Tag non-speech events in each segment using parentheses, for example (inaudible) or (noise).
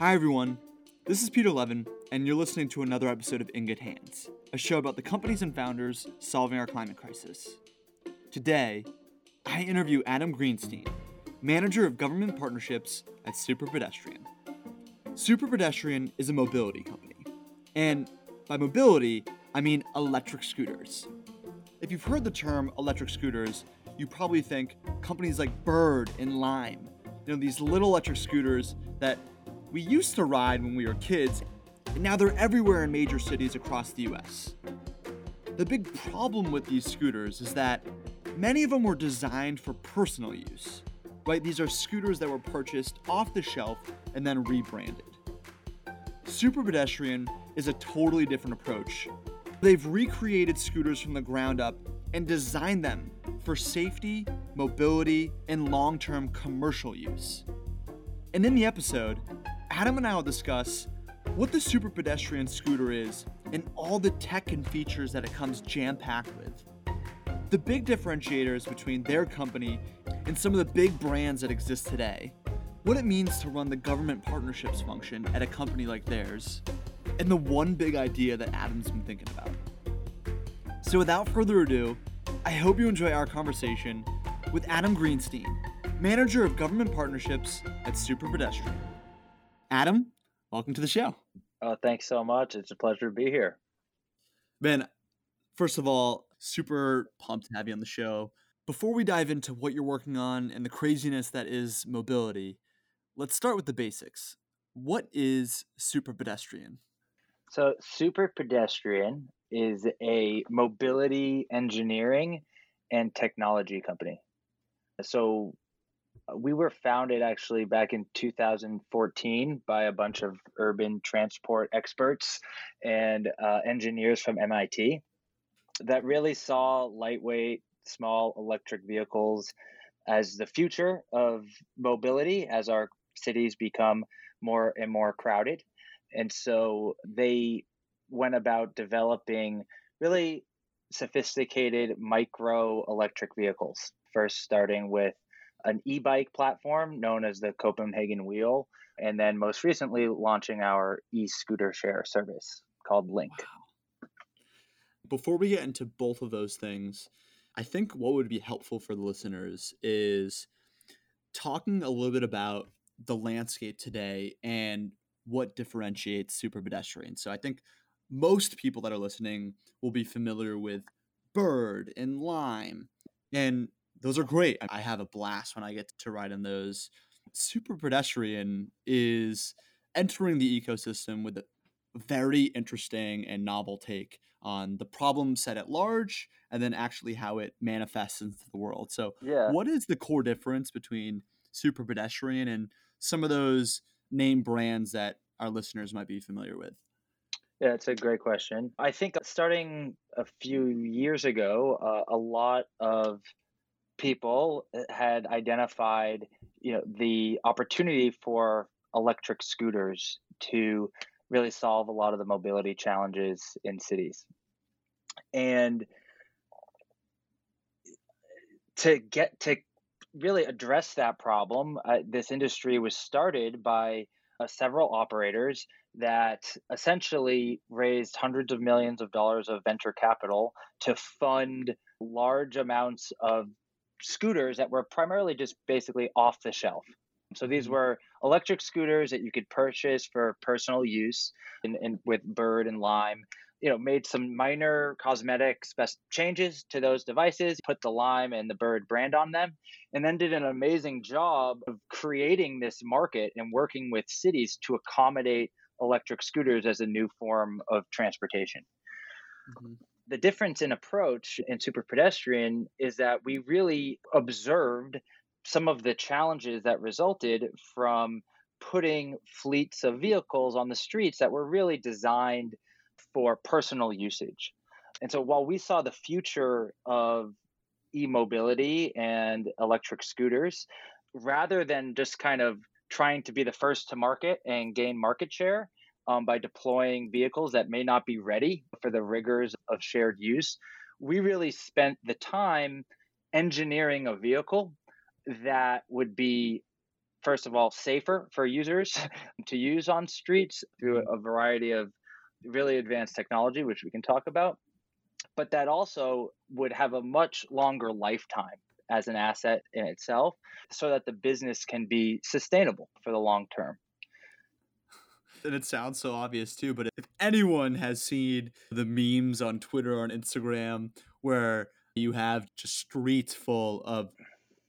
Hi, everyone. This is Peter Levin, and you're listening to another episode of In Good Hands, a show about the companies and founders solving our climate crisis. Today, I interview Adam Greenstein, manager of government partnerships at Super Pedestrian. Super Pedestrian is a mobility company, and by mobility, I mean electric scooters. If you've heard the term electric scooters, you probably think companies like Bird and Lime. You know, these little electric scooters that we used to ride when we were kids, and now they're everywhere in major cities across the US. The big problem with these scooters is that many of them were designed for personal use. Right? These are scooters that were purchased off the shelf and then rebranded. Super Pedestrian is a totally different approach. They've recreated scooters from the ground up and designed them for safety, mobility, and long term commercial use. And in the episode, Adam and I will discuss what the Super Pedestrian scooter is and all the tech and features that it comes jam packed with. The big differentiators between their company and some of the big brands that exist today. What it means to run the government partnerships function at a company like theirs. And the one big idea that Adam's been thinking about. So without further ado, I hope you enjoy our conversation with Adam Greenstein, manager of government partnerships at Super Pedestrian. Adam, welcome to the show. Oh, thanks so much. It's a pleasure to be here. Ben, first of all, super pumped to have you on the show. Before we dive into what you're working on and the craziness that is mobility, let's start with the basics. What is Super Pedestrian? So, Super Pedestrian is a mobility engineering and technology company. So, we were founded actually back in 2014 by a bunch of urban transport experts and uh, engineers from MIT that really saw lightweight, small electric vehicles as the future of mobility as our cities become more and more crowded. And so they went about developing really sophisticated micro electric vehicles, first starting with an e bike platform known as the Copenhagen Wheel, and then most recently launching our e scooter share service called Link. Before we get into both of those things, I think what would be helpful for the listeners is talking a little bit about the landscape today and what differentiates super pedestrian. So I think most people that are listening will be familiar with Bird and Lime. And those are great. I have a blast when I get to ride in those. Super pedestrian is entering the ecosystem with a very interesting and novel take on the problem set at large and then actually how it manifests into the world. So, yeah. what is the core difference between super pedestrian and some of those name brands that our listeners might be familiar with? Yeah, it's a great question. I think starting a few years ago, uh, a lot of people uh, had identified, you know, the opportunity for electric scooters to really solve a lot of the mobility challenges in cities. And to get to really address that problem, uh, this industry was started by uh, several operators that essentially raised hundreds of millions of dollars of venture capital to fund large amounts of scooters that were primarily just basically off the shelf. So these mm-hmm. were electric scooters that you could purchase for personal use and, and with Bird and Lime. You know, made some minor cosmetic spec- changes to those devices, put the Lime and the Bird brand on them, and then did an amazing job of creating this market and working with cities to accommodate electric scooters as a new form of transportation. Mm-hmm the difference in approach in super pedestrian is that we really observed some of the challenges that resulted from putting fleets of vehicles on the streets that were really designed for personal usage. And so while we saw the future of e-mobility and electric scooters rather than just kind of trying to be the first to market and gain market share um, by deploying vehicles that may not be ready for the rigors of shared use. We really spent the time engineering a vehicle that would be first of all, safer for users (laughs) to use on streets through a variety of really advanced technology, which we can talk about. But that also would have a much longer lifetime as an asset in itself so that the business can be sustainable for the long term. And it sounds so obvious too, but if anyone has seen the memes on Twitter or on Instagram where you have just streets full of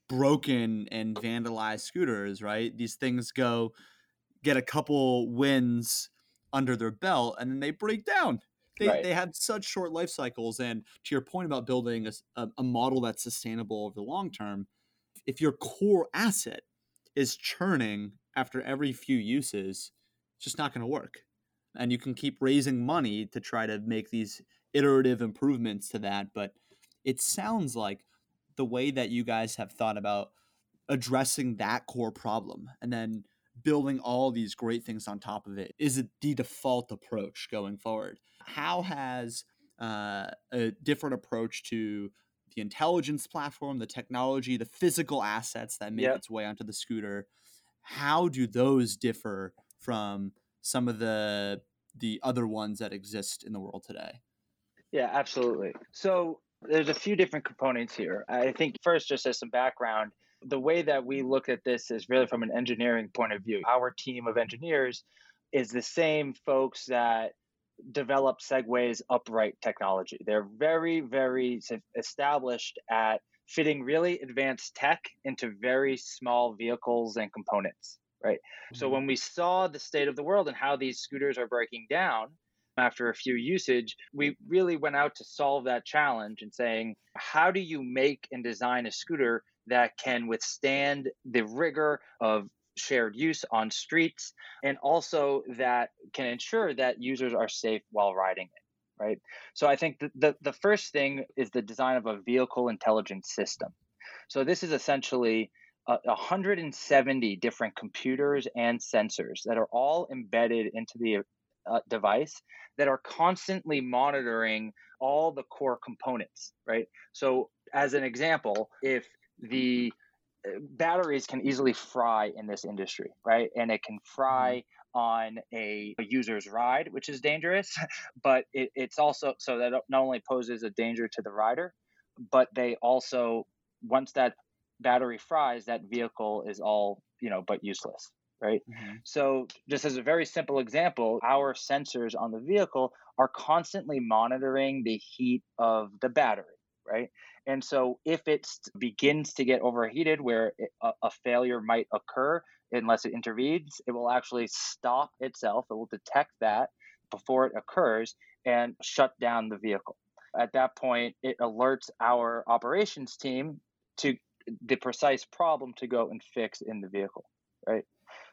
broken and vandalized scooters, right? These things go get a couple wins under their belt and then they break down. They, right. they have such short life cycles. And to your point about building a, a, a model that's sustainable over the long term, if your core asset is churning after every few uses, it's just not going to work. And you can keep raising money to try to make these iterative improvements to that. But it sounds like the way that you guys have thought about addressing that core problem and then building all these great things on top of it is the default approach going forward how has uh, a different approach to the intelligence platform the technology the physical assets that make yep. its way onto the scooter how do those differ from some of the the other ones that exist in the world today yeah absolutely so there's a few different components here. I think first, just as some background, the way that we look at this is really from an engineering point of view. Our team of engineers is the same folks that develop Segway's upright technology. They're very, very established at fitting really advanced tech into very small vehicles and components, right? Mm-hmm. So when we saw the state of the world and how these scooters are breaking down, after a few usage, we really went out to solve that challenge and saying, how do you make and design a scooter that can withstand the rigor of shared use on streets and also that can ensure that users are safe while riding it right so i think the, the, the first thing is the design of a vehicle intelligence system so this is essentially 170 different computers and sensors that are all embedded into the uh, device that are constantly monitoring all the core components, right? So, as an example, if the uh, batteries can easily fry in this industry, right? And it can fry mm-hmm. on a, a, user's ride, which is dangerous, (laughs) but it, it's also so that not only poses a danger to the rider, but they also, once that battery fries, that vehicle is all, you know, but useless right? Mm-hmm. So, just as a very simple example, our sensors on the vehicle are constantly monitoring the heat of the battery, right? And so, if it begins to get overheated where it, a, a failure might occur, unless it intervenes, it will actually stop itself. It will detect that before it occurs and shut down the vehicle. At that point, it alerts our operations team to the precise problem to go and fix in the vehicle, right?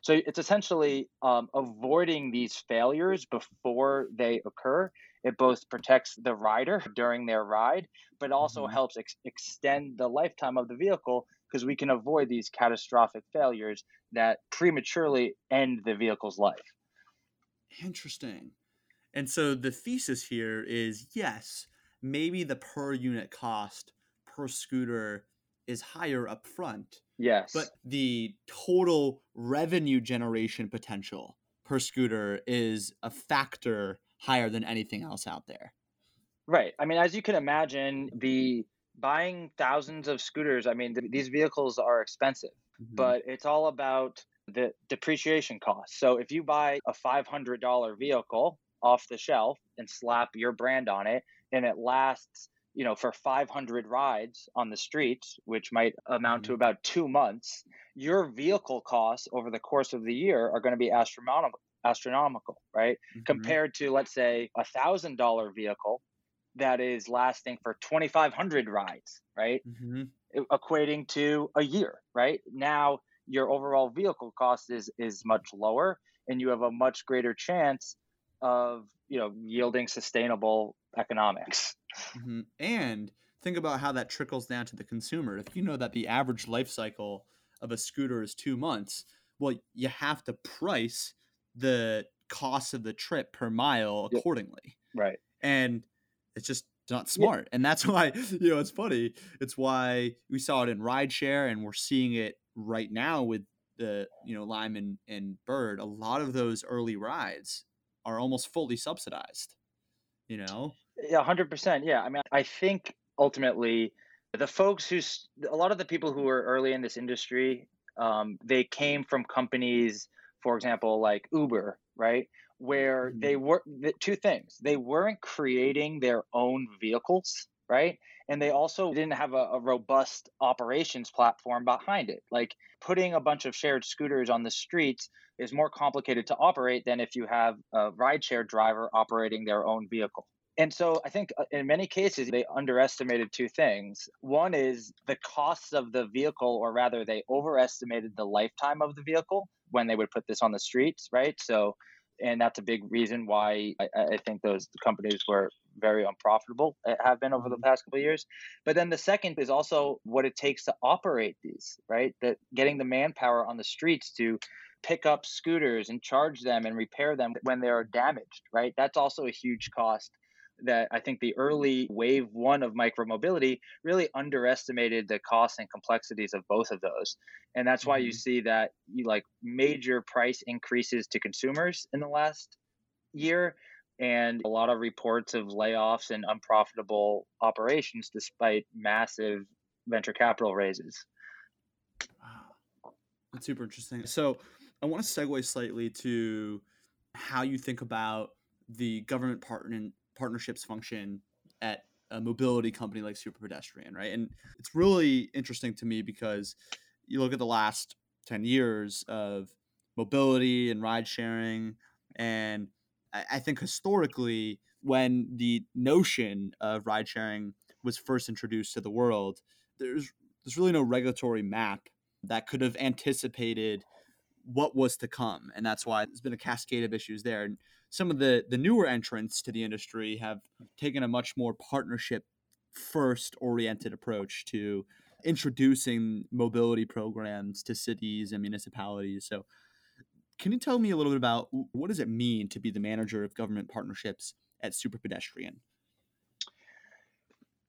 So it's essentially um, avoiding these failures before they occur. It both protects the rider (laughs) during their ride, but also mm-hmm. helps ex- extend the lifetime of the vehicle because we can avoid these catastrophic failures that prematurely end the vehicle's life. Interesting. And so the thesis here is yes, maybe the per unit cost per scooter is higher up front Yes. But the total revenue generation potential per scooter is a factor higher than anything else out there. Right. I mean, as you can imagine, the buying thousands of scooters, I mean, th- these vehicles are expensive, mm-hmm. but it's all about the depreciation cost. So if you buy a $500 vehicle off the shelf and slap your brand on it and it lasts you know, for 500 rides on the streets, which might amount mm-hmm. to about two months, your vehicle costs over the course of the year are going to be astronomical, astronomical, right? Mm-hmm. Compared to, let's say, a thousand dollar vehicle that is lasting for 2,500 rides, right? Mm-hmm. Equating to a year, right? Now your overall vehicle cost is is much lower, and you have a much greater chance of you know yielding sustainable economics. Mm-hmm. And think about how that trickles down to the consumer. If you know that the average life cycle of a scooter is two months, well, you have to price the cost of the trip per mile accordingly. Yep. Right. And it's just not smart. Yep. And that's (laughs) why, you know, it's funny. It's why we saw it in rideshare and we're seeing it right now with the you know Lime and, and Bird, a lot of those early rides are almost fully subsidized. You know. Yeah, hundred percent. Yeah, I mean, I think ultimately the folks who a lot of the people who were early in this industry, um, they came from companies, for example, like Uber, right? Where mm-hmm. they were the, two things. They weren't creating their own vehicles, right? And they also didn't have a, a, robust operations platform behind it. Like putting a bunch of shared scooters on the streets is more complicated to operate than if you have a rideshare driver operating their own vehicle. And so I think uh, in many cases, they underestimated two things. One is the costs of the vehicle, or rather, they overestimated the lifetime of the vehicle when they would put this on the streets, right? So, and that's a big reason why I, I think those companies were very unprofitable, uh, have been over the mm-hmm. past couple of years. But then the second is also what it takes to operate these, right? That getting the manpower on the streets to pick up scooters and charge them and repair them when they are damaged, right? That's also a huge cost that I think the early wave one of micromobility really underestimated the costs and complexities of both of those. And that's why mm-hmm. you see that you like major price increases to consumers in the last year and a lot of reports of layoffs and unprofitable operations despite massive venture capital raises. Wow. That's super interesting. So I want to segue slightly to how you think about the government partner partnerships function at a mobility company like Super Pedestrian, right? And it's really interesting to me because you look at the last 10 years of mobility and ride sharing, and I think historically, when the notion of ride sharing was first introduced to the world, there's there's really no regulatory map that could have anticipated what was to come, and that's why there's been a cascade of issues there. And some of the the newer entrants to the industry have taken a much more partnership first oriented approach to introducing mobility programs to cities and municipalities. So, can you tell me a little bit about what does it mean to be the manager of government partnerships at Super Pedestrian?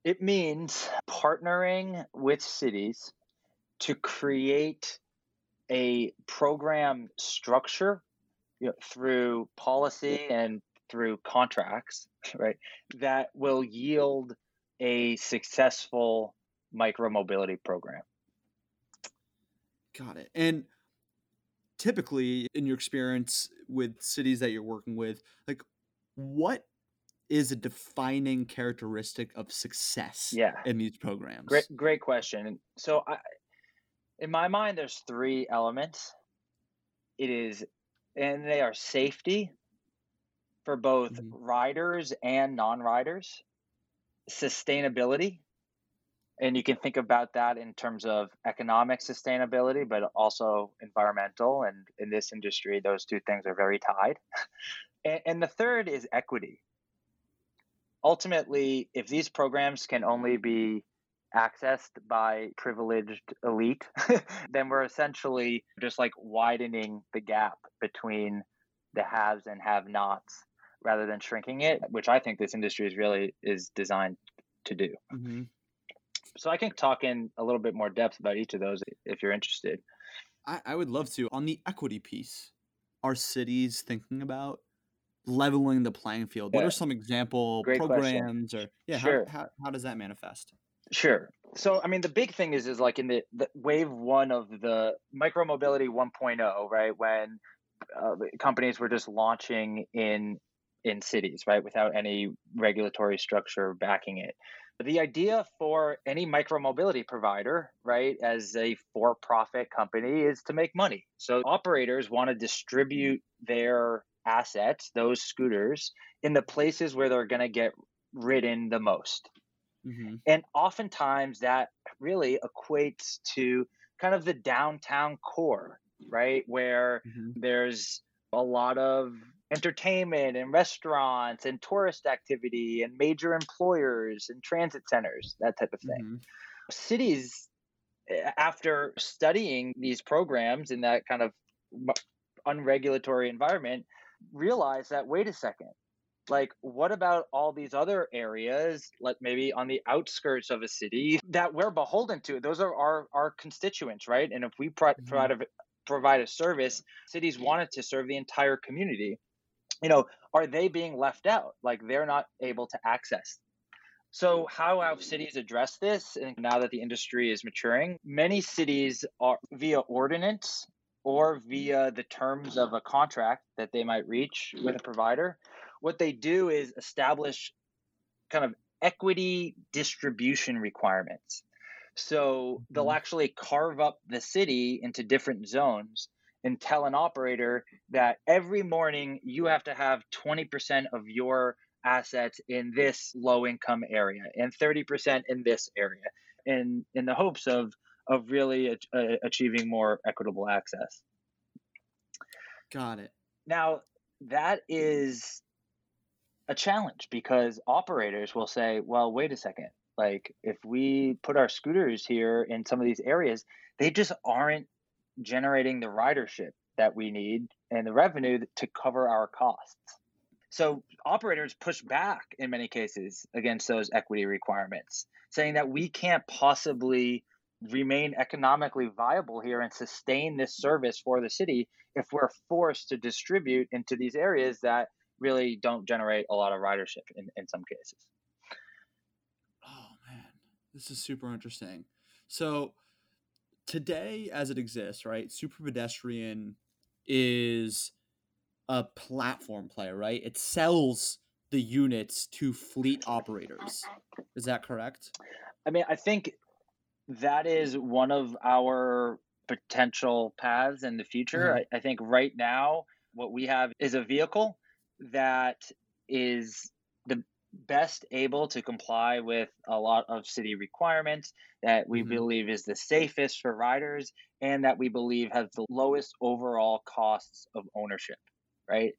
It means partnering with cities to create a program structure you know, through policy and through contracts, (laughs) right, that will yield a successful micromobility program. Got it. And typically, in your experience with cities that you're working with, like what is a defining characteristic of success yeah. in these programs? Great, great question. So, I, in my mind, there's three elements. It is and they are safety for both mm-hmm. riders and non-riders sustainability and you can think about that in terms of economic sustainability but also environmental and in this industry those two things are very tied (laughs) and, and the third is equity ultimately if these programs can only be accessed by privileged elite, (laughs) then we're essentially just like widening the gap between the haves and have nots rather than shrinking it, which I think this industry is really is designed to do. Mm-hmm. So I can talk in a little bit more depth about each of those if you're interested. I, I would love to. On the equity piece, are cities thinking about leveling the playing field? Yeah. What are some example Great programs question. or yeah, sure. how, how, how does that manifest? Sure. So, I mean, the big thing is, is like in the, the wave one of the micromobility 1.0, right? When uh, companies were just launching in in cities, right, without any regulatory structure backing it. But The idea for any micromobility provider, right, as a for-profit company, is to make money. So operators want to distribute their assets, those scooters, in the places where they're going to get ridden the most Mm-hmm. And oftentimes that really equates to kind of the downtown core, right? Where mm-hmm. there's a lot of entertainment and restaurants and tourist activity and major employers and transit centers, that type of thing. Mm-hmm. Cities, after studying these programs in that kind of unregulatory environment, realize that wait a second, like what about all these other areas like maybe on the outskirts of a city that we're beholden to those are our our constituents right and if we pro- mm-hmm. provide a provide a service, cities wanted to serve the entire community. You know, are they being left out? Like they're not able to access so, how have cities addressed this? And now that the industry is maturing, many cities are via ordinance or via the terms of a contract that they might reach with a provider. What they do is establish kind of equity distribution requirements. So, they'll mm-hmm. actually carve up the city into different zones and tell an operator that every morning you have to have 20% of your assets in this low income area and 30% in this area in in the hopes of of really uh, achieving more equitable access got it now that is a challenge because operators will say well wait a second. Like if we put our scooters here in some of these areas they just aren't generating the ridership that we need and the revenue to cover our costs. So operators push back in many cases against those equity requirements, saying that we can't possibly remain economically viable here and sustain this service for the city if we're forced to distribute into these areas that really don't generate a lot of ridership in, in some cases. Oh man, this is super interesting. So today as it exists, right, super pedestrian is a platform player, right? It sells the units to fleet operators. Is that correct? I mean, I think that is one of our potential paths in the future. Mm-hmm. I, I think right now, what we have is a vehicle that is the best able to comply with a lot of city requirements that we mm-hmm. believe is the safest for riders and that we believe has the lowest overall costs of ownership right?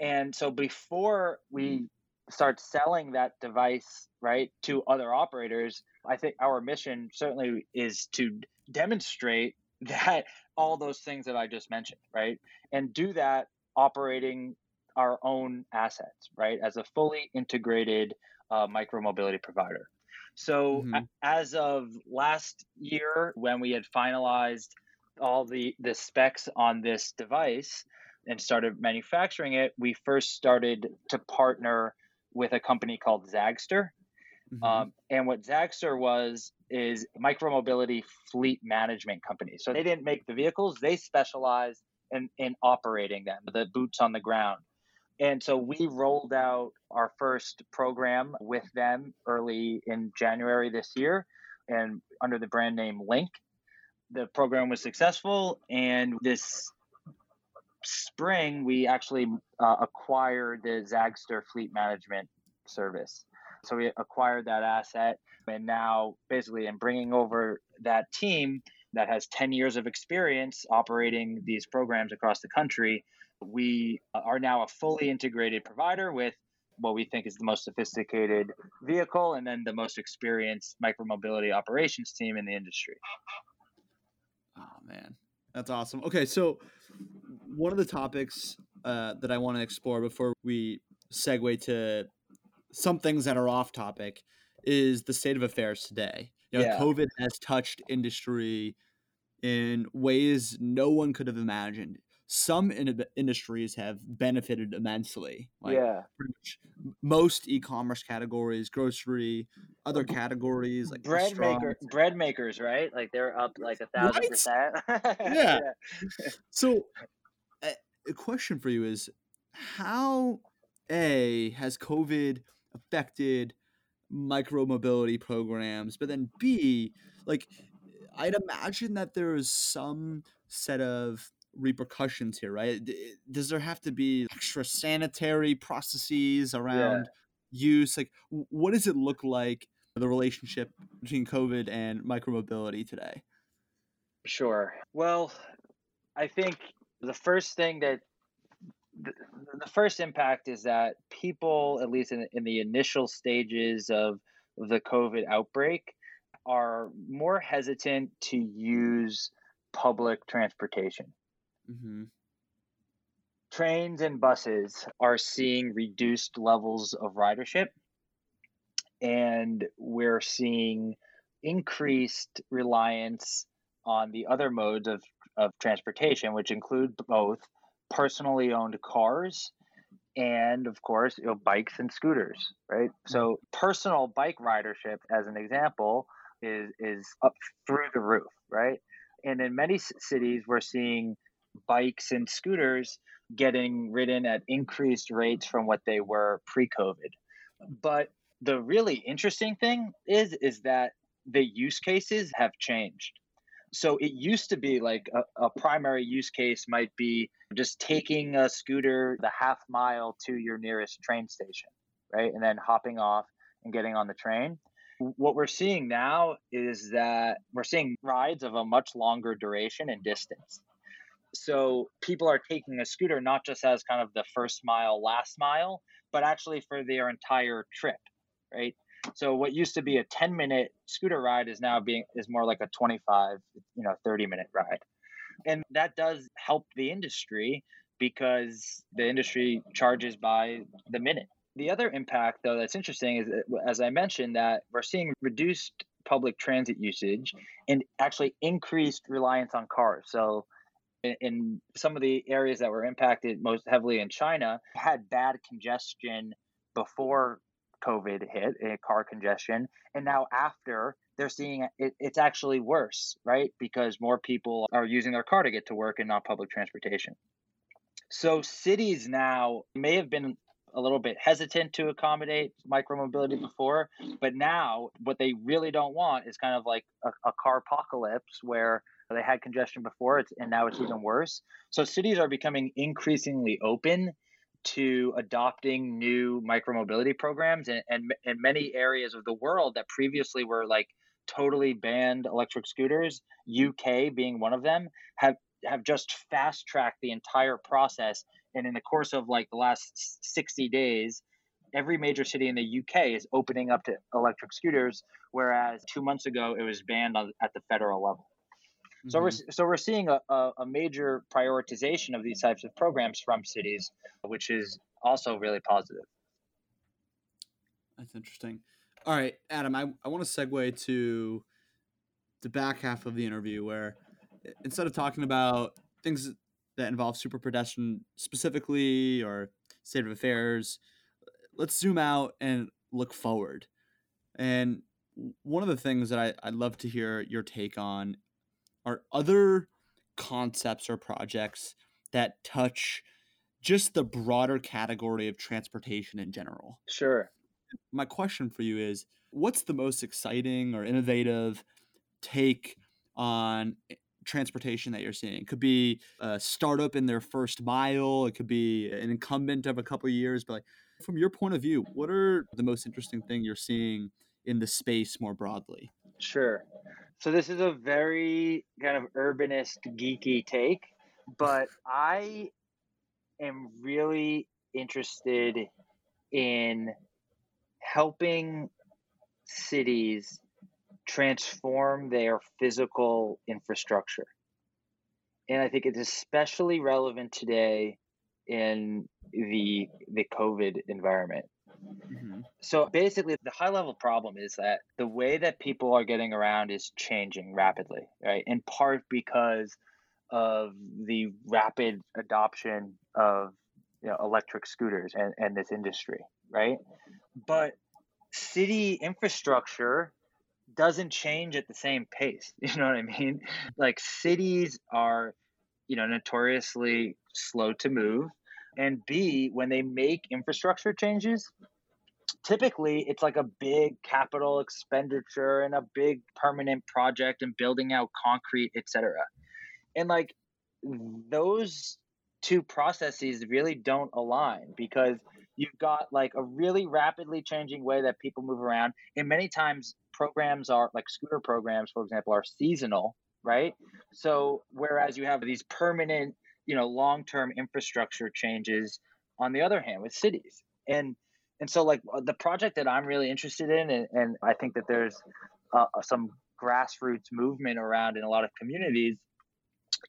And so before we start selling that device, right, to other operators, I think our mission certainly is to demonstrate (laughs) that all those things that I just mentioned, right? And do that operating our own assets, right, as a fully integrated uh, micromobility provider. So, mm-hmm. as of last year, when we had finalized all the the specs on this device, and started manufacturing it, we first started to partner with a company called Zagster. Mm-hmm. Um, and what Zagster was is micromobility fleet management company. So they didn't make the vehicles; they specialized in, in operating them, the boots on the ground. And so we rolled out our first program with them early in January this year, and under the brand name Link. The program was successful, and this spring, we actually uh, acquired the Zagster Fleet Management Service. So we acquired that asset, and now basically, in bringing over that team that has 10 years of experience operating these programs across the country, we are now a fully integrated provider with what we think is the most sophisticated vehicle and then the most experienced micromobility operations team in the industry. Oh man, that's awesome. Okay, so one of the topics uh, that I want to explore before we segue to some things that are off topic is the state of affairs today. You know, yeah. COVID has touched industry in ways no one could have imagined. Some in- industries have benefited immensely. Like yeah. most e-commerce categories, grocery, other categories like bread maker, bread makers, right? Like they're up like a thousand right? percent. (laughs) yeah. So eh, a question for you is how a has covid affected micro mobility programs but then b like i'd imagine that there is some set of repercussions here right eh, does there have to be extra sanitary processes around yeah. use like what does it look like the relationship between covid and micromobility today sure well i think the first thing that the, the first impact is that people, at least in, in the initial stages of the COVID outbreak, are more hesitant to use public transportation. Mm-hmm. Trains and buses are seeing reduced levels of ridership, and we're seeing increased reliance on the other modes of, of transportation, which include both personally owned cars and of course you know, bikes and scooters right? So personal bike ridership as an example is is up through the roof right? And in many cities we're seeing bikes and scooters getting ridden at increased rates from what they were pre-covid but the really interesting thing is is that the use cases have changed so it used to be like a, a, primary use case might be just taking a scooter the half mile to your nearest train station, right? And then hopping off and getting on the train. What we're seeing now is that we're seeing rides of a much longer duration and distance. So people are taking a scooter not just as kind of the first mile, last mile, but actually for their entire trip, right? So what used to be a 10 minute scooter ride is now being is more like a 25, you know, 30 minute ride. And that does help the industry because the industry charges by the minute. The other impact though that's interesting is that, as I mentioned that we're seeing reduced public transit usage and actually increased reliance on cars. So in some of the areas that were impacted most heavily in China had bad congestion before COVID hit, eh, car congestion, and now after they're seeing it, it's actually worse, right? Because more people are using their car to get to work and not public transportation. So cities now may have been a little bit hesitant to accommodate micromobility before, but now what they really don't want is kind of like a, a car apocalypse where they had congestion before it's, and now it's even worse. So cities are becoming increasingly open to adopting new micromobility programs and, and in many areas of the world that previously were like totally banned electric scooters uk being one of them have have just fast tracked the entire process and in the course of like the last 60 days every major city in the uk is opening up to electric scooters whereas two months ago it was banned on, at the federal level so mm-hmm. we're so we're seeing a, a, major prioritization of these types of programs from cities, which is also really positive. That's interesting. All right, Adam, I, I want to segue to the back half of the interview where instead of talking about things that involve super pedestrian specifically or state of affairs, let's zoom out and look forward. And one of the things that I, I'd love to hear your take on are other concepts or projects that touch just the broader category of transportation in general? Sure. My question for you is what's the most exciting or innovative take on transportation that you're seeing? It could be a startup in their first mile, it could be an incumbent of a couple of years, but like, from your point of view, what are the most interesting thing you're seeing in the space more broadly? Sure. So this is a very kind of urbanist, geeky take, but I am really interested in helping cities transform their physical infrastructure. And I think it's especially relevant today in the the COVID environment. Mm-hmm. So basically, the high level problem is that the way that people are getting around is changing rapidly, right? In part because of the rapid adoption of you know, electric scooters and, and this industry, right? But city infrastructure doesn't change at the same pace. (laughs) You know what I mean? Like cities are, you know, notoriously slow to move. And B, when they make infrastructure changes, typically it's like a big capital expenditure and a big permanent project and building out concrete, etc. And like those two processes really don't align because you've got like a really rapidly changing way that people move around. And many times programs are like scooter programs for example are seasonal right? So whereas you have these permanent you know long-term infrastructure changes on the other hand with cities. And and so like uh, the project that i'm really interested in and, and i think that there's uh, uh, some grassroots movement around in a lot of communities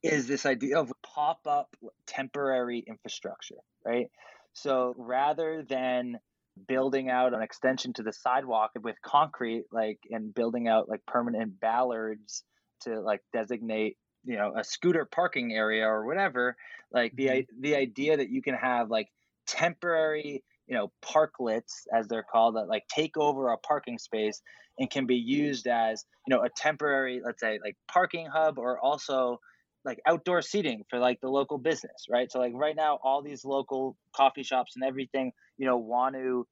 is this idea of pop-up temporary infrastructure right so rather than building out an extension to the sidewalk with concrete like and building out like permanent bollards to like designate you know a scooter parking area or whatever like the Mhm. the idea that you can have like temporary you know parklets as they're called that like take over a parking space and can be mm. used as you know a temporary let's say like parking hub or also like outdoor seating for like the local business right? So like right now all these local coffee shops and everything you know want to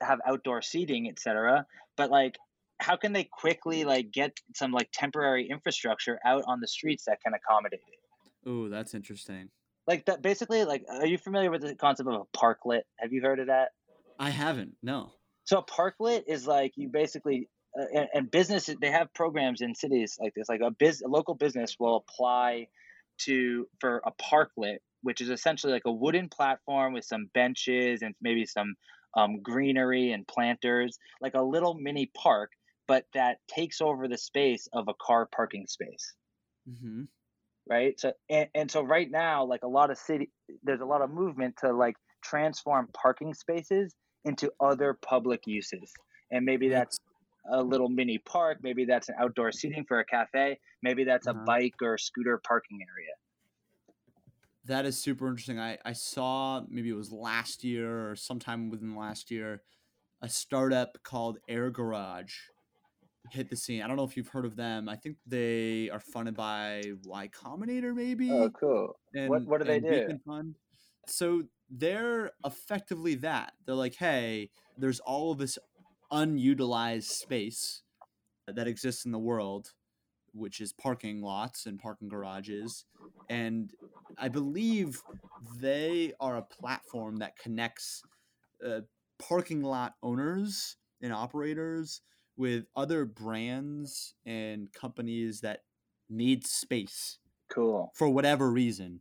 have outdoor seating etc but like how can they quickly like get some like temporary infrastructure out on the streets that can accommodate it? Ooh, that's interesting. Like that basically like are you familiar with the concept of a parklet have you heard of that I haven't. No. so a parklet is like you basically uh, and, and businesses they have programs in cities like this like a biz a local business will apply to for a parklet which is essentially like a wooden platform with some benches and maybe some um, greenery and planters like a little mini park but that takes over the space of a car parking space Mm-hmm. Right? So and, and so right now like a lot of city there's a lot of movement to like transform parking spaces into other public uses. And maybe that's a little mini park maybe that's an outdoor seating for a cafe maybe that's a Uh-huh. bike or scooter parking area. That is super interesting. I, I saw maybe it was last year or sometime within the last year, a startup called Air Garage hit the scene. I don't know if you've heard of them. I think they are funded by Y Combinator, maybe. oh cool and, what do they do? Fund. So they're effectively that. They're like, hey, there's all of this unutilized space that exists in the world, which is parking lots and parking garages. And I believe they are a platform that connects uh, parking lot owners and operators with other brands and companies that need space cool for whatever reason.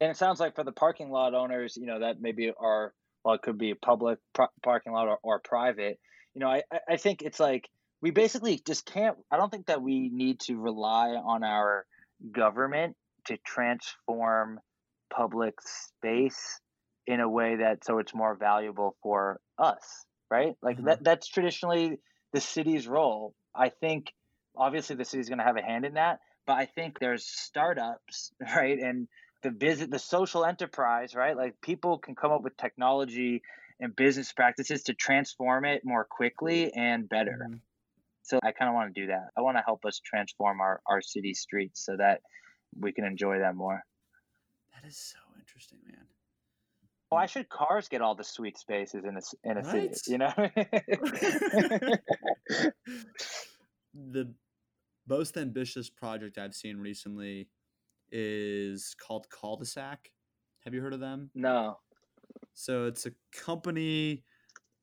and it sounds like for the parking lot owners you know that maybe are well it could be a public pro- parking lot or, or private you know I, I think it's like we basically just can't i don't think that we need to rely on our government to transform public space in a way that so it's more valuable for us right like Mhm. that that's traditionally the city's role i think obviously the city's going to have a hand in that but i think there's startups (laughs) right and the business the social enterprise right like people can come up with technology and business practices to transform it more quickly and better Mhm. so i kind of want to do that i want to help us transform our, our city streets so that we can enjoy them more That is so interesting, man. Oh, why mm. should cars get all the sweet spaces in a, in a Right? city you know the most ambitious project I've seen recently is called Culdesac. Have you heard of them? no So it's a company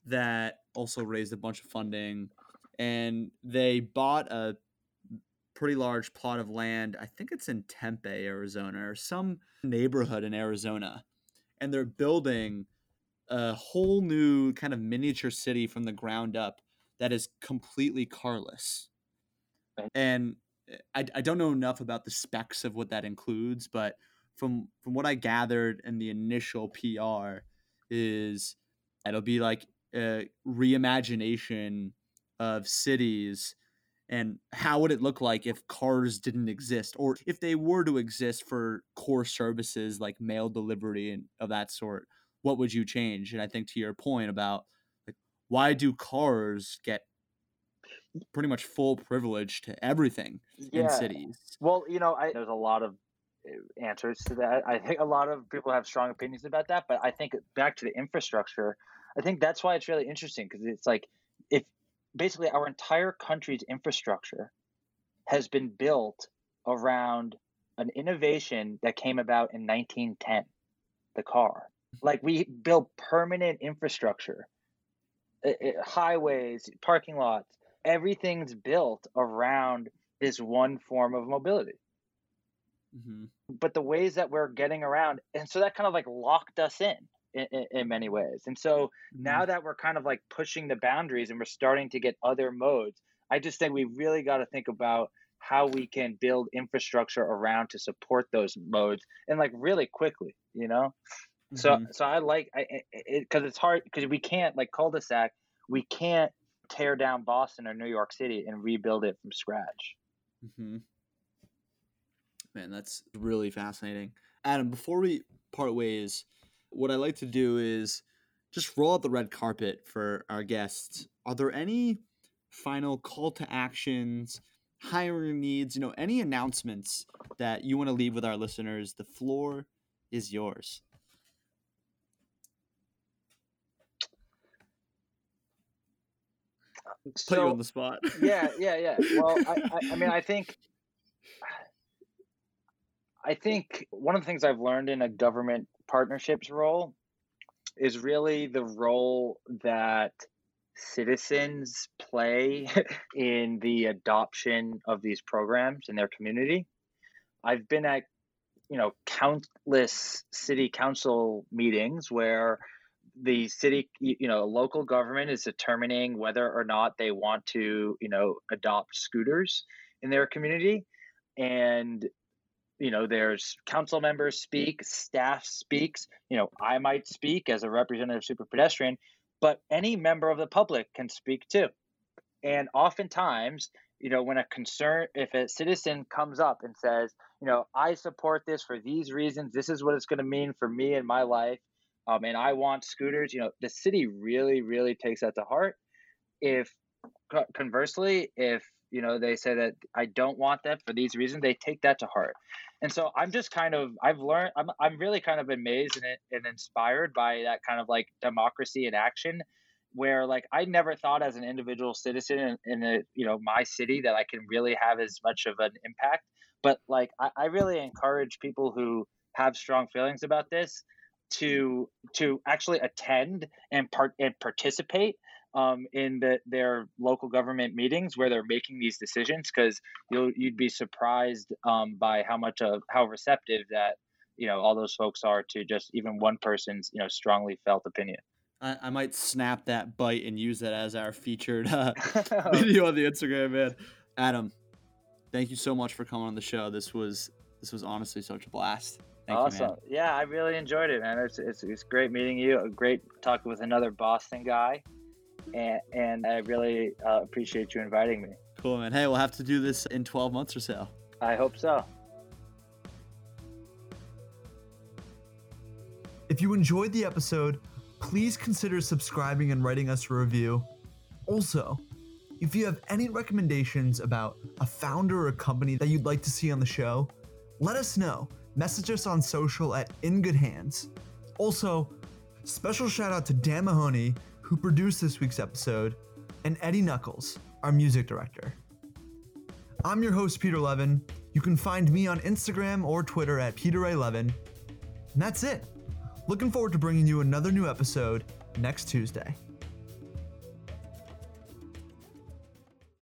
that also raised a bunch of funding and they bought a pretty large plot of land. I think it's in Tempe, Arizona, or some neighborhood in Arizona. And they're building a whole new kind of miniature city from the ground up that is completely carless. And eh, I, I don't know enough about the specs of what that includes, but from from what I gathered in the initial PR is it'll be like a reimagination of cities and how would it look like if cars didn't exist or if they were to exist for core services like mail delivery and of that sort what would you change? And i think to your point about like why do cars get pretty much full privilege to everything in cities? Well, you know, I, there's a lot of uh, answers to that. I think a lot of people have strong opinions about that, but I think back to the infrastructure, I think that's why it's really interesting because it's like if basically our entire country's infrastructure has been built around an innovation that came about in 1910, the car. Like we build permanent infrastructure, uh, uh, highways, parking lots, everything's built around this one form of mobility. Hmm but the ways that we're getting around and so that kind of like locked us in in, in, in many ways and so now that we're kind of like pushing the boundaries and we're starting to get other modes i just think we really got to think about how we can build infrastructure around to support those modes and like really quickly you know so Mhm. so i like i it because it, it's hard because we can't like cul-de-sac we can't tear down boston or new york city and rebuild it from scratch Mm-hmm. man. That's really fascinating. Adam, before we part ways, what I like to do is just roll out the red carpet for our guests. Are there any final call to actions, hiring needs, you know, any announcements that you want to leave with our listeners? The floor is yours. So, you on the spot. yeah, yeah, yeah. Well, I, I, I mean, I think, (laughs) I think one of the things I've learned in a government partnerships role is really the role that citizens play (laughs) in the adoption of these programs in their community. I've been at, you know, countless city council meetings where the city, you know, local government is determining whether or not they want to, you know, adopt scooters in their community. And, you know, there's council members speak, staff speaks, you know, I might speak as a representative Superpedestrian, but any member of the public can speak too. And oftentimes, you know, when a concern, if a citizen comes up and says, you know, I support this for these reasons, this is what it's going to mean for me and my life, um, and I want scooters, you know, the city really, really takes that to heart. If conversely, if you know they say that I don't want that for these reasons, they take that to heart. And so I'm just kind of I've learned I'm I'm really kind of amazed and, and inspired by that kind of like democracy in action where like I never thought as an individual citizen in, in a you know my city that I can really have as much of an impact. But like I, I really encourage people who have strong feelings about this to to actually attend and part and participate um, in the, their local government meetings where they're making these decisions because you'll you'd be surprised um, by how much of how receptive that you know all those folks are to just even one person's you know strongly felt opinion. I, I might snap that bite and use that as our featured uh, (laughs) video on the Instagram, man. Adam, thank you so much for coming on the show. This was this was honestly such a blast. Thank awesome. You, yeah, I really enjoyed it, man. It's, it's, it's great meeting you. A great talking with another Boston guy. And, and I really uh, appreciate you inviting me. Cool, man. Hey, we'll have to do this in 12 months or so. I hope so. If you enjoyed the episode, please consider subscribing and writing us a review. Also, if you have any recommendations about a founder or a company that you'd like to see on the show, let us know message us on social at In Good Hands. Also, special shout out to Dan Mahoney, who produced this week's episode, and Eddie Knuckles, our music director. I'm your host, Peter Levin. You can find me on Instagram or Twitter at PeterA11. And that's it. Looking forward to bringing you another new episode next Tuesday.